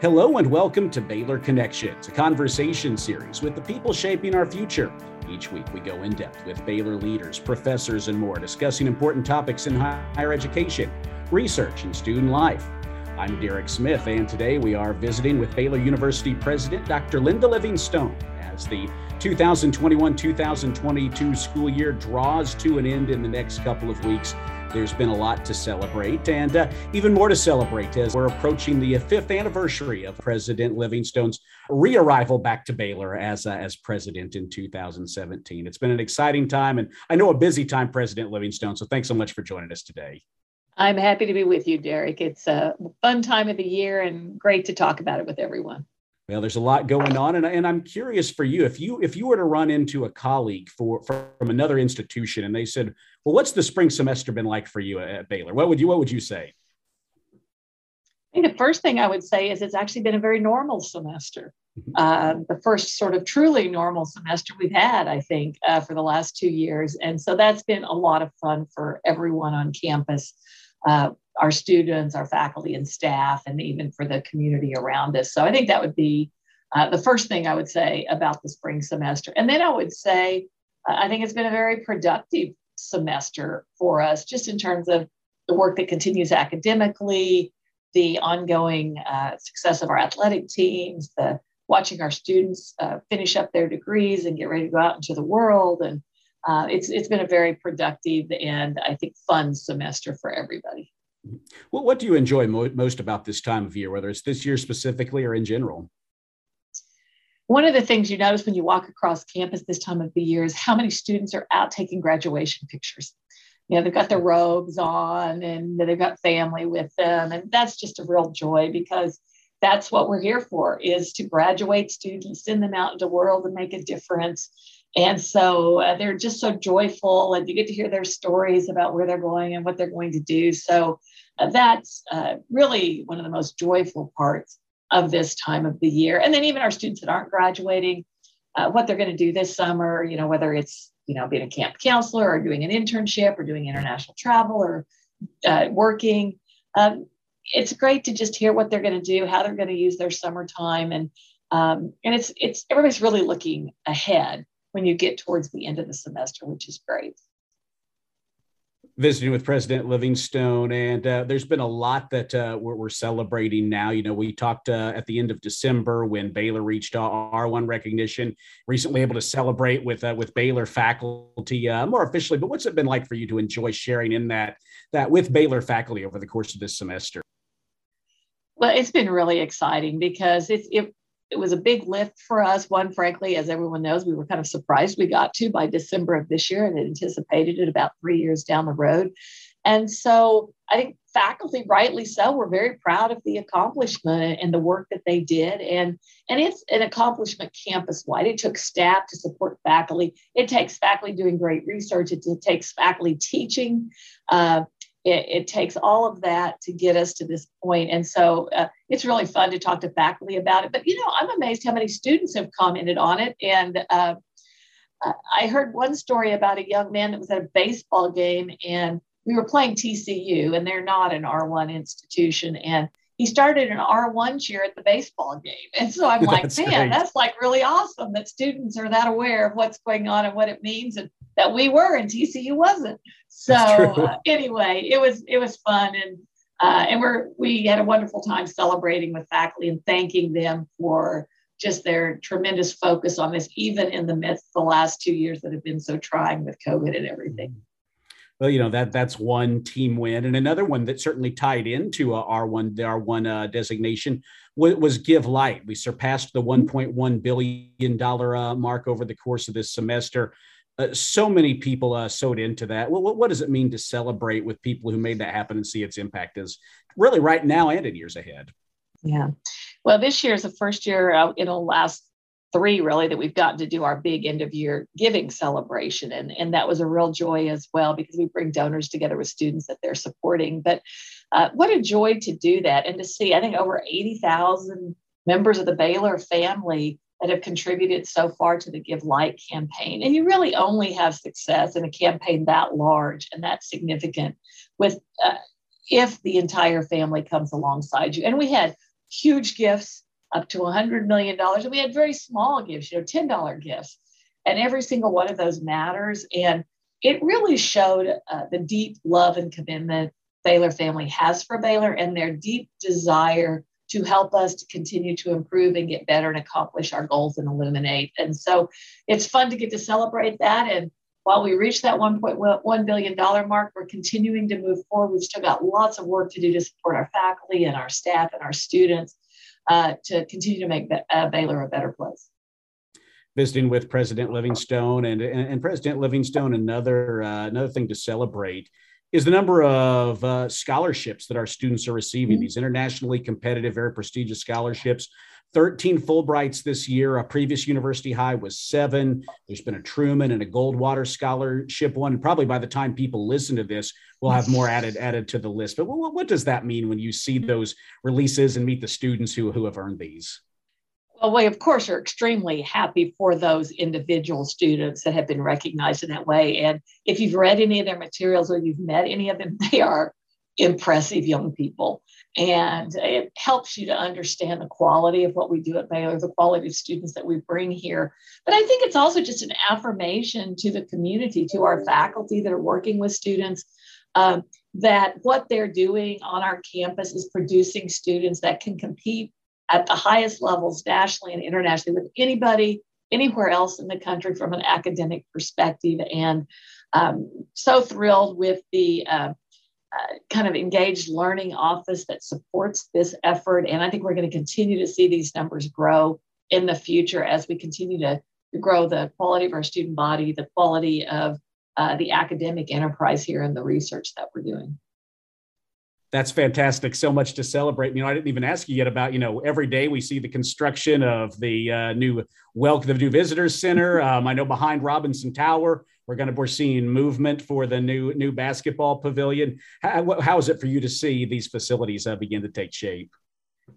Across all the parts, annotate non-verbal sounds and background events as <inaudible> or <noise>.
Hello and welcome to Baylor Connections, a conversation series with the people shaping our future. Each week, we go in depth with Baylor leaders, professors, and more, discussing important topics in higher education, research, and student life. I'm Derek Smith, and today we are visiting with Baylor University President Dr. Linda Livingstone as the 2021 2022 school year draws to an end in the next couple of weeks. There's been a lot to celebrate and uh, even more to celebrate as we're approaching the fifth anniversary of President Livingstone's rearrival back to Baylor as, uh, as president in 2017. It's been an exciting time and I know a busy time, President Livingstone. So thanks so much for joining us today. I'm happy to be with you, Derek. It's a fun time of the year and great to talk about it with everyone. Well, there's a lot going on, and, and I'm curious for you if you if you were to run into a colleague for, from another institution and they said, "Well, what's the spring semester been like for you at Baylor?" What would you what would you say? I think the first thing I would say is it's actually been a very normal semester. Mm-hmm. Uh, the first sort of truly normal semester we've had, I think, uh, for the last two years, and so that's been a lot of fun for everyone on campus. Uh, our students, our faculty and staff, and even for the community around us. So I think that would be uh, the first thing I would say about the spring semester. And then I would say, uh, I think it's been a very productive semester for us, just in terms of the work that continues academically, the ongoing uh, success of our athletic teams, the watching our students uh, finish up their degrees and get ready to go out into the world. And uh, it's, it's been a very productive and I think fun semester for everybody. Well, what do you enjoy mo- most about this time of year, whether it's this year specifically or in general? One of the things you notice when you walk across campus this time of the year is how many students are out taking graduation pictures. You know, they've got their robes on and they've got family with them. And that's just a real joy because that's what we're here for is to graduate students, send them out into the world and make a difference. And so uh, they're just so joyful, and you get to hear their stories about where they're going and what they're going to do. So uh, that's uh, really one of the most joyful parts of this time of the year. And then even our students that aren't graduating, uh, what they're going to do this summer, you know, whether it's you know being a camp counselor or doing an internship or doing international travel or uh, working. Um, it's great to just hear what they're going to do, how they're going to use their summertime, and um, and it's it's everybody's really looking ahead when you get towards the end of the semester, which is great. Visiting with President Livingstone, and uh, there's been a lot that uh, we're, we're, celebrating now. You know, we talked uh, at the end of December when Baylor reached R1 recognition. Recently, able to celebrate with uh, with Baylor faculty uh, more officially. But what's it been like for you to enjoy sharing in that that with Baylor faculty over the course of this semester? Well, it's been really exciting because it's it it was a big lift for us. One, frankly, as everyone knows, we were kind of surprised we got to by December of this year and anticipated it about three years down the road. And so I think faculty, rightly so, were very proud of the accomplishment and the work that they did. And, and it's an accomplishment campus wide. It took staff to support faculty. It takes faculty doing great research. It, it takes faculty teaching. Uh, it, it, takes all of that to get us to this point. And so uh, it's really fun to talk to faculty about it. But, you know, I'm amazed how many students have commented on it. And uh, I heard one story about a young man that was at a baseball game and we were playing TCU, and they're not an R1 institution. And he started an R1 cheer at the baseball game. And so I'm <laughs> like, man, great. that's like really awesome that students are that aware of what's going on and what it means and that we were and TCU wasn't. So uh, anyway, it was it was fun and uh, and we're we had a wonderful time celebrating with faculty and thanking them for just their tremendous focus on this, even in the midst of the last two years that have been so trying with COVID and everything. Well, you know that that's one team win, and another one that certainly tied into our one the R one uh, designation was, was, Give Light. We surpassed the 1.1 billion dollar uh, mark over the course of this semester. Uh, so many people uh, sowed into that. What, what, does it mean to celebrate with people who made that happen and see its impact as really right now and in years ahead? Yeah. Well, this year is the first year uh, the last three really that we've gotten to do our big end of year giving celebration. And, and that was a real joy as well because we bring donors together with students that they're supporting. But uh, what a joy to do that and to see, I think, over 80,000 members of the Baylor family that have contributed so far to the Give Light campaign. And you really only have success in a campaign that large and that significant with uh, if the entire family comes alongside you. And we had huge gifts up to $100 million. And we had very small gifts, you know, $10 gifts. And every single one of those matters. And it really showed uh, the deep love and commitment Baylor family has for Baylor and their deep desire to help us to continue to improve and get better and accomplish our goals and illuminate. And so it's fun to get to celebrate that. And while we reach that $1.1 billion mark, we're continuing to move forward. We've still got lots of work to do to support our faculty and our staff and our students uh, to continue to make uh, Baylor a better place visiting with President Livingstone and, and, and President Livingstone. Another uh, another thing to celebrate is the number of uh, scholarships that our students are receiving. Mm-hmm. These internationally competitive, very prestigious scholarships. 13 Fulbrights this year. A previous university high was seven. There's been a Truman and a Goldwater scholarship won. Probably by the time people listen to this, we'll have more added added to the list. But what, what does that mean when you see those releases and meet the students who, who have earned these? Well, we of course are extremely happy for those individual students that have been recognized in that way. And if you've read any of their materials or you've met any of them, <laughs> they are impressive young people. And it helps you to understand the quality of what we do at Baylor, the quality of students that we bring here. But I think it's also just an affirmation to the community, to our faculty that are working with students, um, that what they're doing on our campus is producing students that can compete at the highest levels nationally and internationally with anybody anywhere else in the country from an academic perspective. And um, so thrilled with the uh, uh, kind of engaged learning office that supports this effort. And I think we're going to continue to see these numbers grow in the future as we continue to, grow the quality of our student body, the quality of uh, the academic enterprise here and the research that we're doing. That's fantastic. So much to celebrate. You know, I didn't even ask you yet about, you know, every day we see the construction of the uh, new welcome, the new visitors center. <laughs> Um, I know behind Robinson Tower, we're going to, we're seeing movement for the new, new basketball pavilion. How, how is it for you to see these facilities uh, begin to take shape?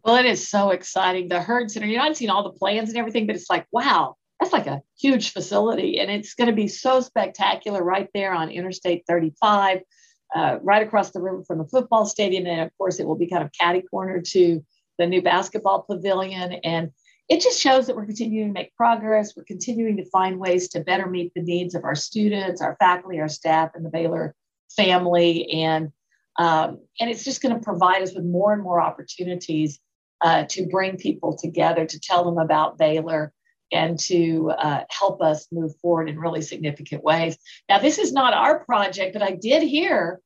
Well, it is so exciting. The Hurd Center, you know, I've seen all the plans and everything, but it's like, wow, that's like a huge facility. And it's going to be so spectacular right there on Interstate 35 uh, right across the river from the football stadium. And of course, it will be kind of catty corner to the new basketball pavilion. And it just shows that we're continuing to make progress. We're continuing to find ways to better meet the needs of our students, our faculty, our staff, and the Baylor family. And um, and it's just going to provide us with more and more opportunities uh, to bring people together, to tell them about Baylor, and to uh, help us move forward in really significant ways. Now, this is not our project, but I did hear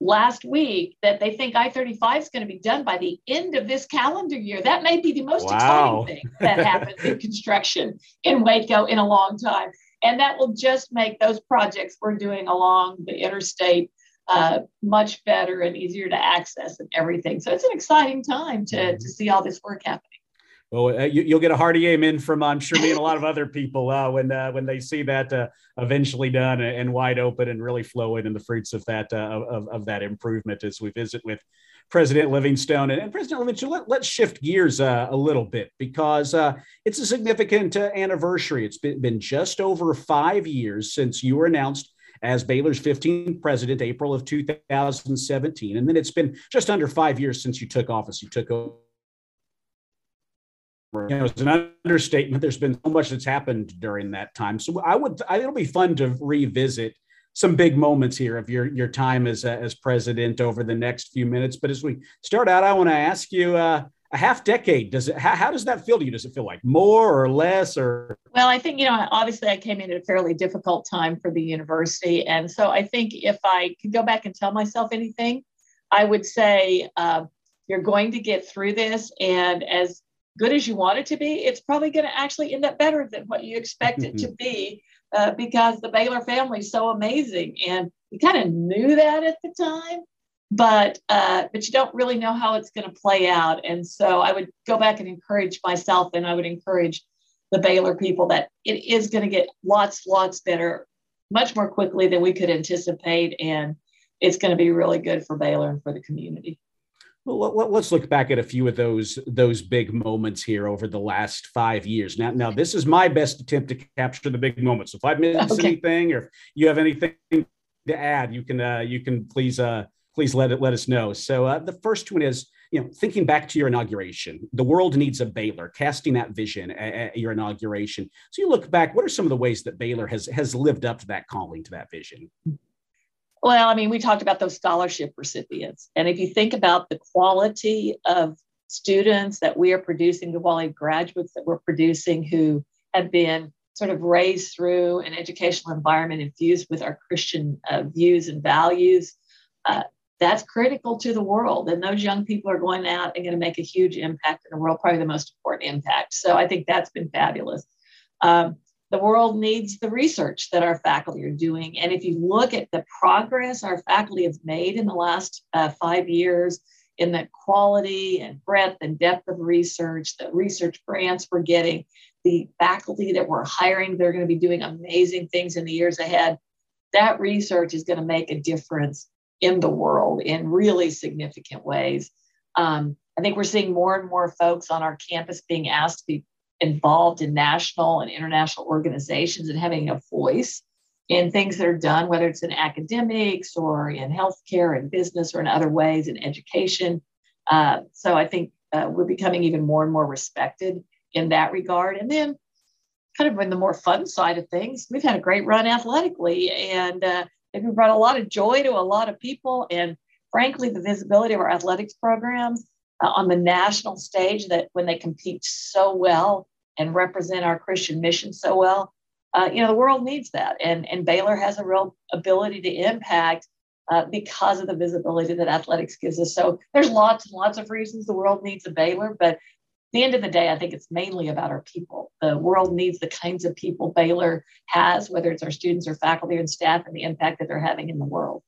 last week that they think I 35 is going to be done by the end of this calendar year. That may be the most wow. exciting thing that happens in <laughs> construction in Waco in a long time. And that will just make those projects we're doing along the interstate uh, much better and easier to access and everything. So it's an exciting time to, mm-hmm. to see all this work happening. Well, uh, you, will get a hearty amen from I'm sure me and a lot of other people uh, when uh, when they see that uh, eventually done and, wide open and really flowing and the fruits of that uh, of, of that improvement as we visit with President Livingstone and, and President Livingstone. Let, us shift gears a little bit because it's a significant anniversary. It's been, been just over five years since you were announced as Baylor's 15th president, April of 2017, and then it's been just under five years since you took office. You took you know, it's an understatement. There's been so much that's happened during that time. So I would, I, it'll be fun to revisit some big moments here of your your time as uh, as president over the next few minutes. But as we start out, I want to ask you. Uh, a half decade does it how, how, does that feel to you does it feel like more or less or well i think you know obviously i came in at a fairly difficult time for the university and so i think if i could go back and tell myself anything i would say uh, you're going to get through this and as good as you want it to be, it's probably going to actually end up better than what you expect it to be uh, because the Baylor family is so amazing. And you kind of knew that at the time, but uh, but you don't really know how it's going to play out. And so I would go back and encourage myself, and I would encourage the Baylor people that it is going to get lots, lots better, much more quickly than we could anticipate, and it's going to be really good for Baylor and for the community. Well, let's look back at a few of those those big moments here over the last five years. Now, now this is my best attempt to capture the big moments. So if I miss okay. anything, or if you have anything to add, you can uh, you can please uh, please let it let us know. So uh, the first one is you know, thinking back to your inauguration, the world needs a Baylor, casting that vision at, at your inauguration. So you look back, what are some of the ways that Baylor has has lived up to that calling, to that vision? Well, I mean, we talked about those scholarship recipients. And if you think about the quality of students that we are producing, the quality of graduates that we're producing who have been sort of raised through an educational environment infused with our Christian uh, views and values, uh, that's critical to the world. And those young people are going out and going to make a huge impact in the world, probably the most important impact. So I think that's been fabulous. Um, the world needs the research that our faculty are doing. And if you look at the progress our faculty have made in the last uh, five years in the quality and breadth and depth of research, the research grants we're getting, the faculty that we're hiring, they're going to be doing amazing things in the years ahead. That research is going to make a difference in the world in really significant ways. Um, I think we're seeing more and more folks on our campus being asked to be involved in national and international organizations and having a voice in things that are done, whether it's in academics or in healthcare and business or in other ways in education. Uh, so I think uh, we're becoming even more and more respected in that regard. And then, kind of in the more fun side of things, we've had a great run athletically, and uh, we've brought a lot of joy to a lot of people. And frankly, the visibility of our athletics programs uh, on the national stage that when they compete so well and represent our Christian mission so well, uh, you know, the world needs that. And, and Baylor has a real ability to impact uh, because of the visibility that athletics gives us. So there's lots and lots of reasons the world needs a Baylor, but the end of the day, I think it's mainly about our people. The world needs the kinds of people Baylor has, whether it's our students or faculty and staff, and the impact that they're having in the world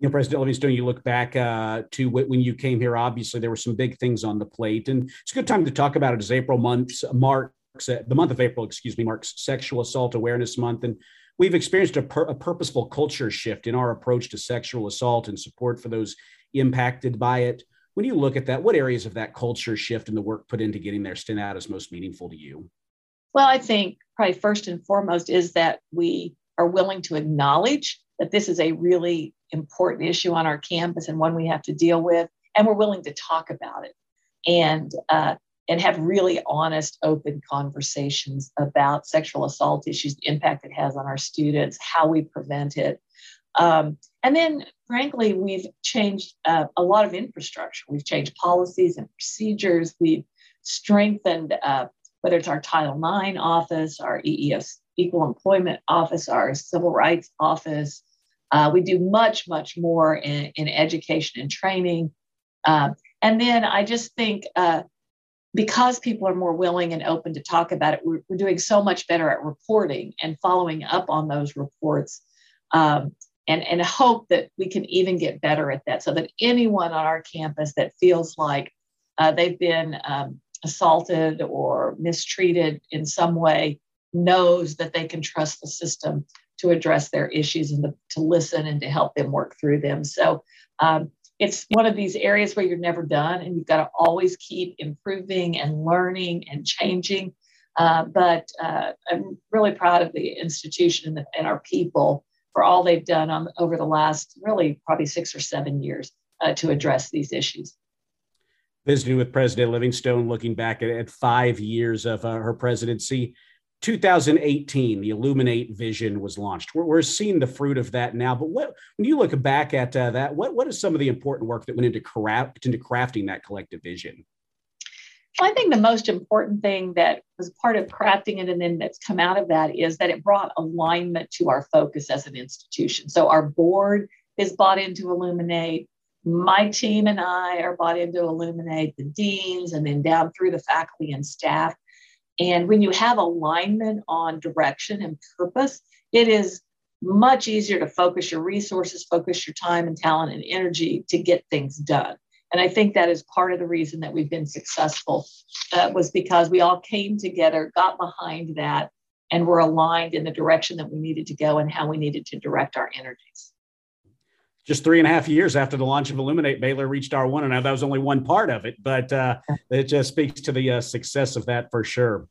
you know, President Livingstone, you look back uh, to when you came here, obviously there were some big things on the plate. And it's a good time to talk about it as April months marks, uh, the month of April, excuse me, marks Sexual Assault Awareness Month. And we've experienced a, a purposeful culture shift in our approach to sexual assault and support for those impacted by it. When you look at that, what areas of that culture shift and the work put into getting there stand out as most meaningful to you? Well, I think probably first and foremost is that we are willing to acknowledge that this is a really important issue on our campus and one we have to deal with, and we're willing to talk about it and uh, and have really honest, open conversations about sexual assault issues, the impact it has on our students, how we prevent it. Um, and then, frankly, we've changed uh, a lot of infrastructure. We've changed policies and procedures. We've strengthened, uh, whether it's our Title IX office, our EES Equal Employment Office, our Civil Rights Office, uh, we do much, much more in, in education and training. Uh, and then I just think uh, because people are more willing and open to talk about it, we're, we're, doing so much better at reporting and following up on those reports. Um, and, and hope that we can even get better at that so that anyone on our campus that feels like uh, they've been um, assaulted or mistreated in some way knows that they can trust the system to address their issues and to, to listen and to help them work through them. So um, it's one of these areas where you're never done and you've got to always keep improving and learning and changing. Uh, but uh, I'm really proud of the institution and, the, and, our people for all they've done on, over the last really probably six or seven years uh, to address these issues. Visiting with President Livingstone, looking back at, at five years of uh, her presidency, 2018, the Illuminate vision was launched. We're, we're seeing the fruit of that now. But what, when you look back at uh, that, what, what is some of the important work that went into, craft, into crafting that collective vision? Well, I think the most important thing that was part of crafting it and then that's come out of that is that it brought alignment to our focus as an institution. So our board is bought into Illuminate. My team and I are bought into Illuminate, the deans, and then down through the faculty and staff. And when you have alignment on direction and purpose, it is much easier to focus your resources, focus your time and talent and energy to get things done. And I think that is part of the reason that we've been successful uh, was because we all came together, got behind that, and were aligned in the direction that we needed to go and how we needed to direct our energies just three and a half years after the launch of Illuminate, Baylor reached R1. And that was only one part of it, but uh, it just speaks to the uh, success of that for sure.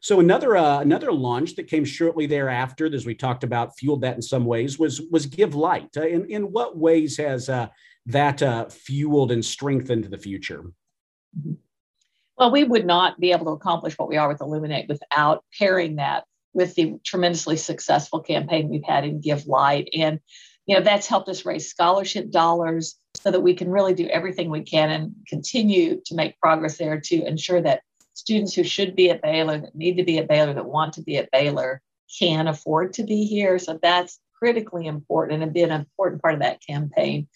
So another uh, another launch that came shortly thereafter, as we talked about, fueled that in some ways was was Give Light. Uh, in in what ways has uh, that uh, fueled and strengthened the future? Mm-hmm. Well, we would not be able to accomplish what we are with Illuminate without pairing that with the tremendously successful campaign we've had in Give Light. And, you know, that's helped us raise scholarship dollars so that we can really do everything we can and continue to make progress there to ensure that students who should be at Baylor, that need to be at Baylor, that want to be at Baylor, can afford to be here. So that's critically important and been an important part of that campaign.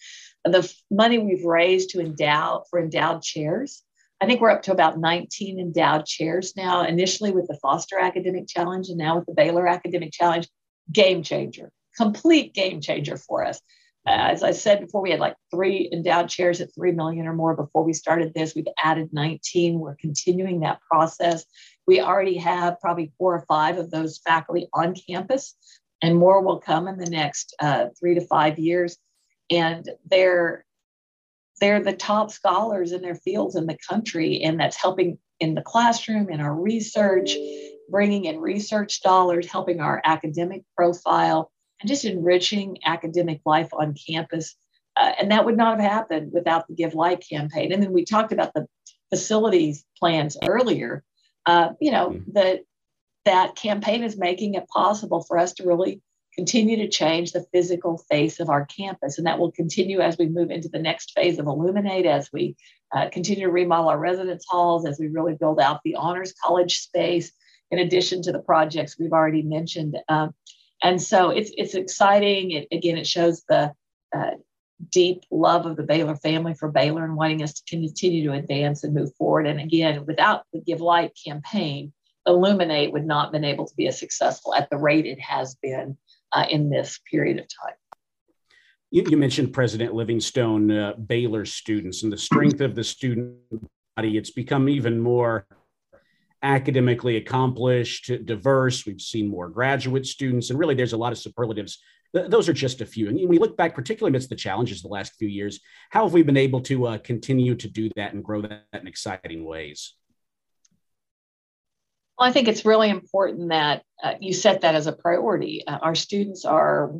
The money we've raised to endow for endowed chairs I think we're up to about 19 endowed chairs now, initially with the Foster Academic Challenge and now with the Baylor Academic Challenge. Game changer, complete game changer for us. Uh, as I said before, we had like three endowed chairs at 3 million or more before we started this. We've added 19. We're continuing that process. We already have probably four or five of those faculty on campus, and more will come in the next uh, three to five years. And they're they're the top scholars in their fields in the country, and that's helping in the classroom, in our research, bringing in research dollars, helping our academic profile, and just enriching academic life on campus. Uh, and that would not have happened without the Give Light campaign. And then we talked about the facilities plans earlier. Uh, you know, mm-hmm. that that campaign is making it possible for us to really continue to change the physical face of our campus. And that will continue as we move into the next phase of Illuminate, as we uh, continue to remodel our residence halls, as we really build out the Honors College space, in addition to the projects we've already mentioned. Um, and so it's, it's exciting. It, again, it shows the uh, deep love of the Baylor family for Baylor and wanting us to continue to advance and move forward. And again, without the Give Light campaign, Illuminate would not have been able to be as successful at the rate it has been uh, in this period of time. You, you mentioned President Livingstone, uh, Baylor students, and the strength of the student body. It's become even more academically accomplished, diverse. We've seen more graduate students, and really there's a lot of superlatives. those are just a few. And when we look back, particularly amidst the challenges the last few years, how have we been able to uh, continue to do that and grow that in exciting ways? Well, I think it's really important that uh, you set that as a priority. Uh, our students are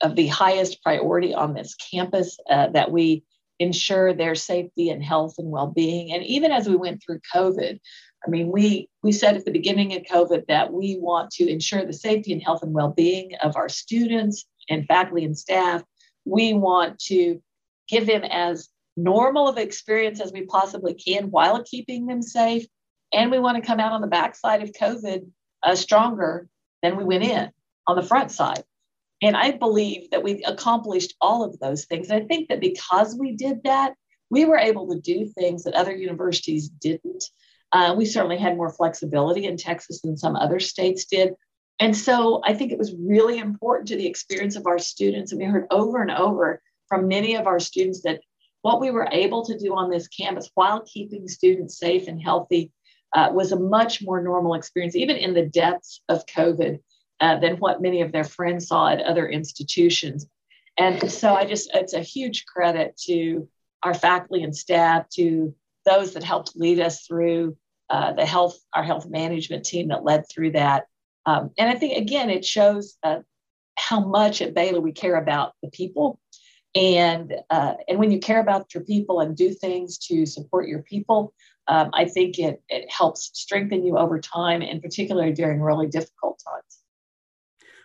of the highest priority on this campus, uh, that we ensure their safety and health and well-being. And even as we went through COVID, I mean, we we said at the beginning of COVID that we want to ensure the safety and health and well-being of our students and faculty and staff. We want to give them as normal of experience as we possibly can while keeping them safe and we want to come out on the backside of COVID uh, stronger than we went in on the front side. And I believe that we've accomplished all of those things. And I think that because we did that, we were able to do things that other universities didn't. Uh, we certainly had more flexibility in Texas than some other states did. And so I think it was really important to the experience of our students. And we heard over and over from many of our students that what we were able to do on this campus while keeping students safe and healthy uh, was a much more normal experience, even in the depths of COVID, uh, than what many of their friends saw at other institutions. And so I just, it's a huge credit to our faculty and staff, to those that helped lead us through uh, the health, our health management team that led through that. Um, and I think, again, it shows uh, how much at Baylor we care about the people. And, uh, and when you care about your people and do things to support your people, um, I think it, it helps strengthen you over time, and particularly during really difficult times.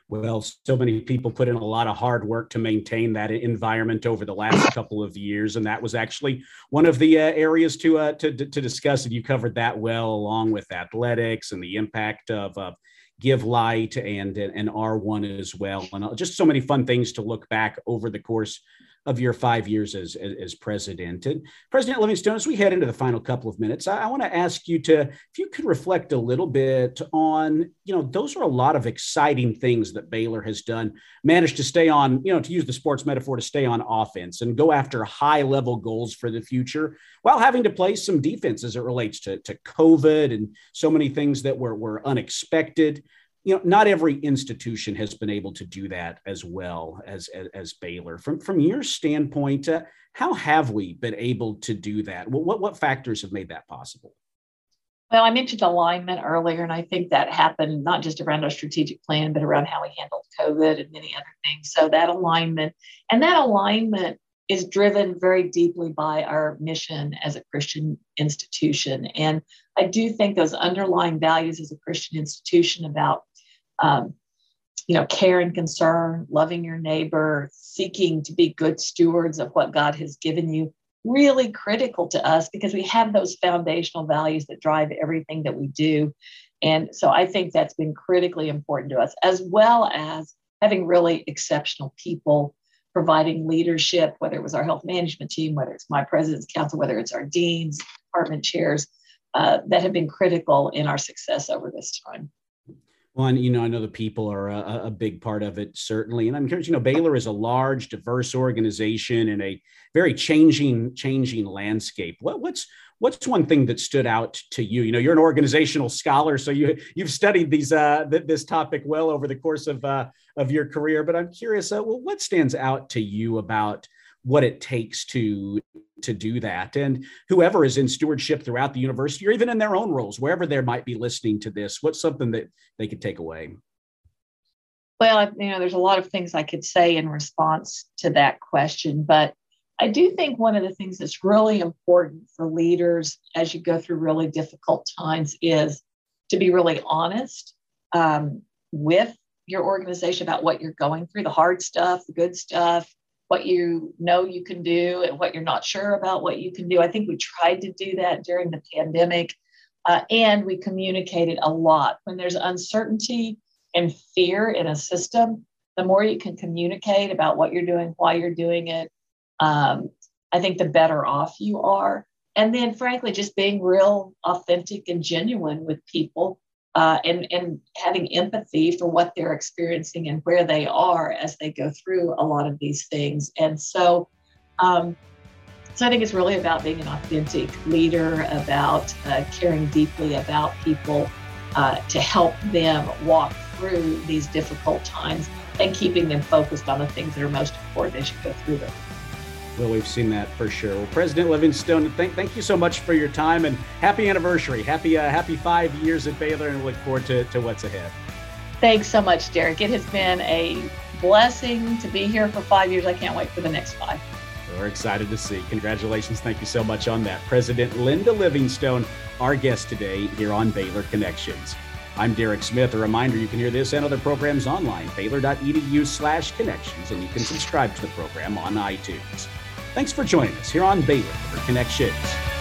Well, so many people put in a lot of hard work to maintain that environment over the last couple of years, and that was actually one of the uh, areas to, uh, to to discuss. And you covered that well, along with athletics and the impact of uh, Give Light and and R1 as well, and uh, just so many fun things to look back over the course of your five years as, as, president. And President Livingstone, as we head into the final couple of minutes, I, I want to ask you to, if you could reflect a little bit on, you know, those are a lot of exciting things that Baylor has done, managed to stay on, you know, to use the sports metaphor, to stay on offense and go after high level goals for the future while having to play some defense as it relates to, to COVID and so many things that were, were unexpected you know, not every institution has been able to do that as well as as, as Baylor. From from your standpoint, uh, how have we been able to do that? What, what what factors have made that possible? Well, I mentioned alignment earlier, and I think that happened not just around our strategic plan, but around how we handled COVID and many other things. So that alignment and that alignment is driven very deeply by our mission as a Christian institution. And I do think those underlying values as a Christian institution about, um, you know, care and concern, loving your neighbor, seeking to be good stewards of what God has given you, really critical to us because we have those foundational values that drive everything that we do. And so I think that's been critically important to us, as well as having really exceptional people providing leadership, whether it was our health management team, whether it's my president's council, whether it's our deans, department chairs, uh, that have been critical in our success over this time. Well, and you know, I know the people are a, a, big part of it, certainly. And I'm curious, you know, Baylor is a large, diverse organization in a very changing, changing landscape. What, what's what's one thing that stood out to you? You know, you're an organizational scholar, so you you've studied these uh, th- this topic well over the course of uh, of your career. But I'm curious, uh, well, what stands out to you about what it takes to to do that. And whoever is in stewardship throughout the university or even in their own roles wherever they might be listening to this what's something that they could take away? Well you know there's a lot of things i could say in response to that question but i do think one of the things that's really important for leaders as you go through really difficult times is to be really honest um, with your organization about what you're going through the hard stuff the good stuff what you know you can do and what you're not sure about what you can do. I think we tried to do that during the pandemic. Uh, and we communicated a lot. When there's uncertainty and fear in a system, the more you can communicate about what you're doing, why you're doing it, um, I think the better off you are. And then, frankly, just being real, authentic, and genuine with people uh, and, and having empathy for what they're experiencing and where they are as they go through a lot of these things. And so, um, so I think it's really about being an authentic leader, about uh, caring deeply about people uh, to help them walk through these difficult times and keeping them focused on the things that are most important as you go through them. Well, we've seen that for sure. Well, President Livingstone, thank, thank you so much for your time and happy anniversary. Happy uh, happy five years at Baylor, and we look forward to, to what's ahead. Thanks so much, Derek. It has been a blessing to be here for five years. I can't wait for the next five. We're excited to see. Congratulations. Thank you so much on that. President Linda Livingstone, our guest today here on Baylor Connections. I'm Derek Smith. A reminder you can hear this and other programs online, baylor.edu slash connections, and you can subscribe to the program on iTunes. Thanks for joining us here on Baylor for Connect Connections.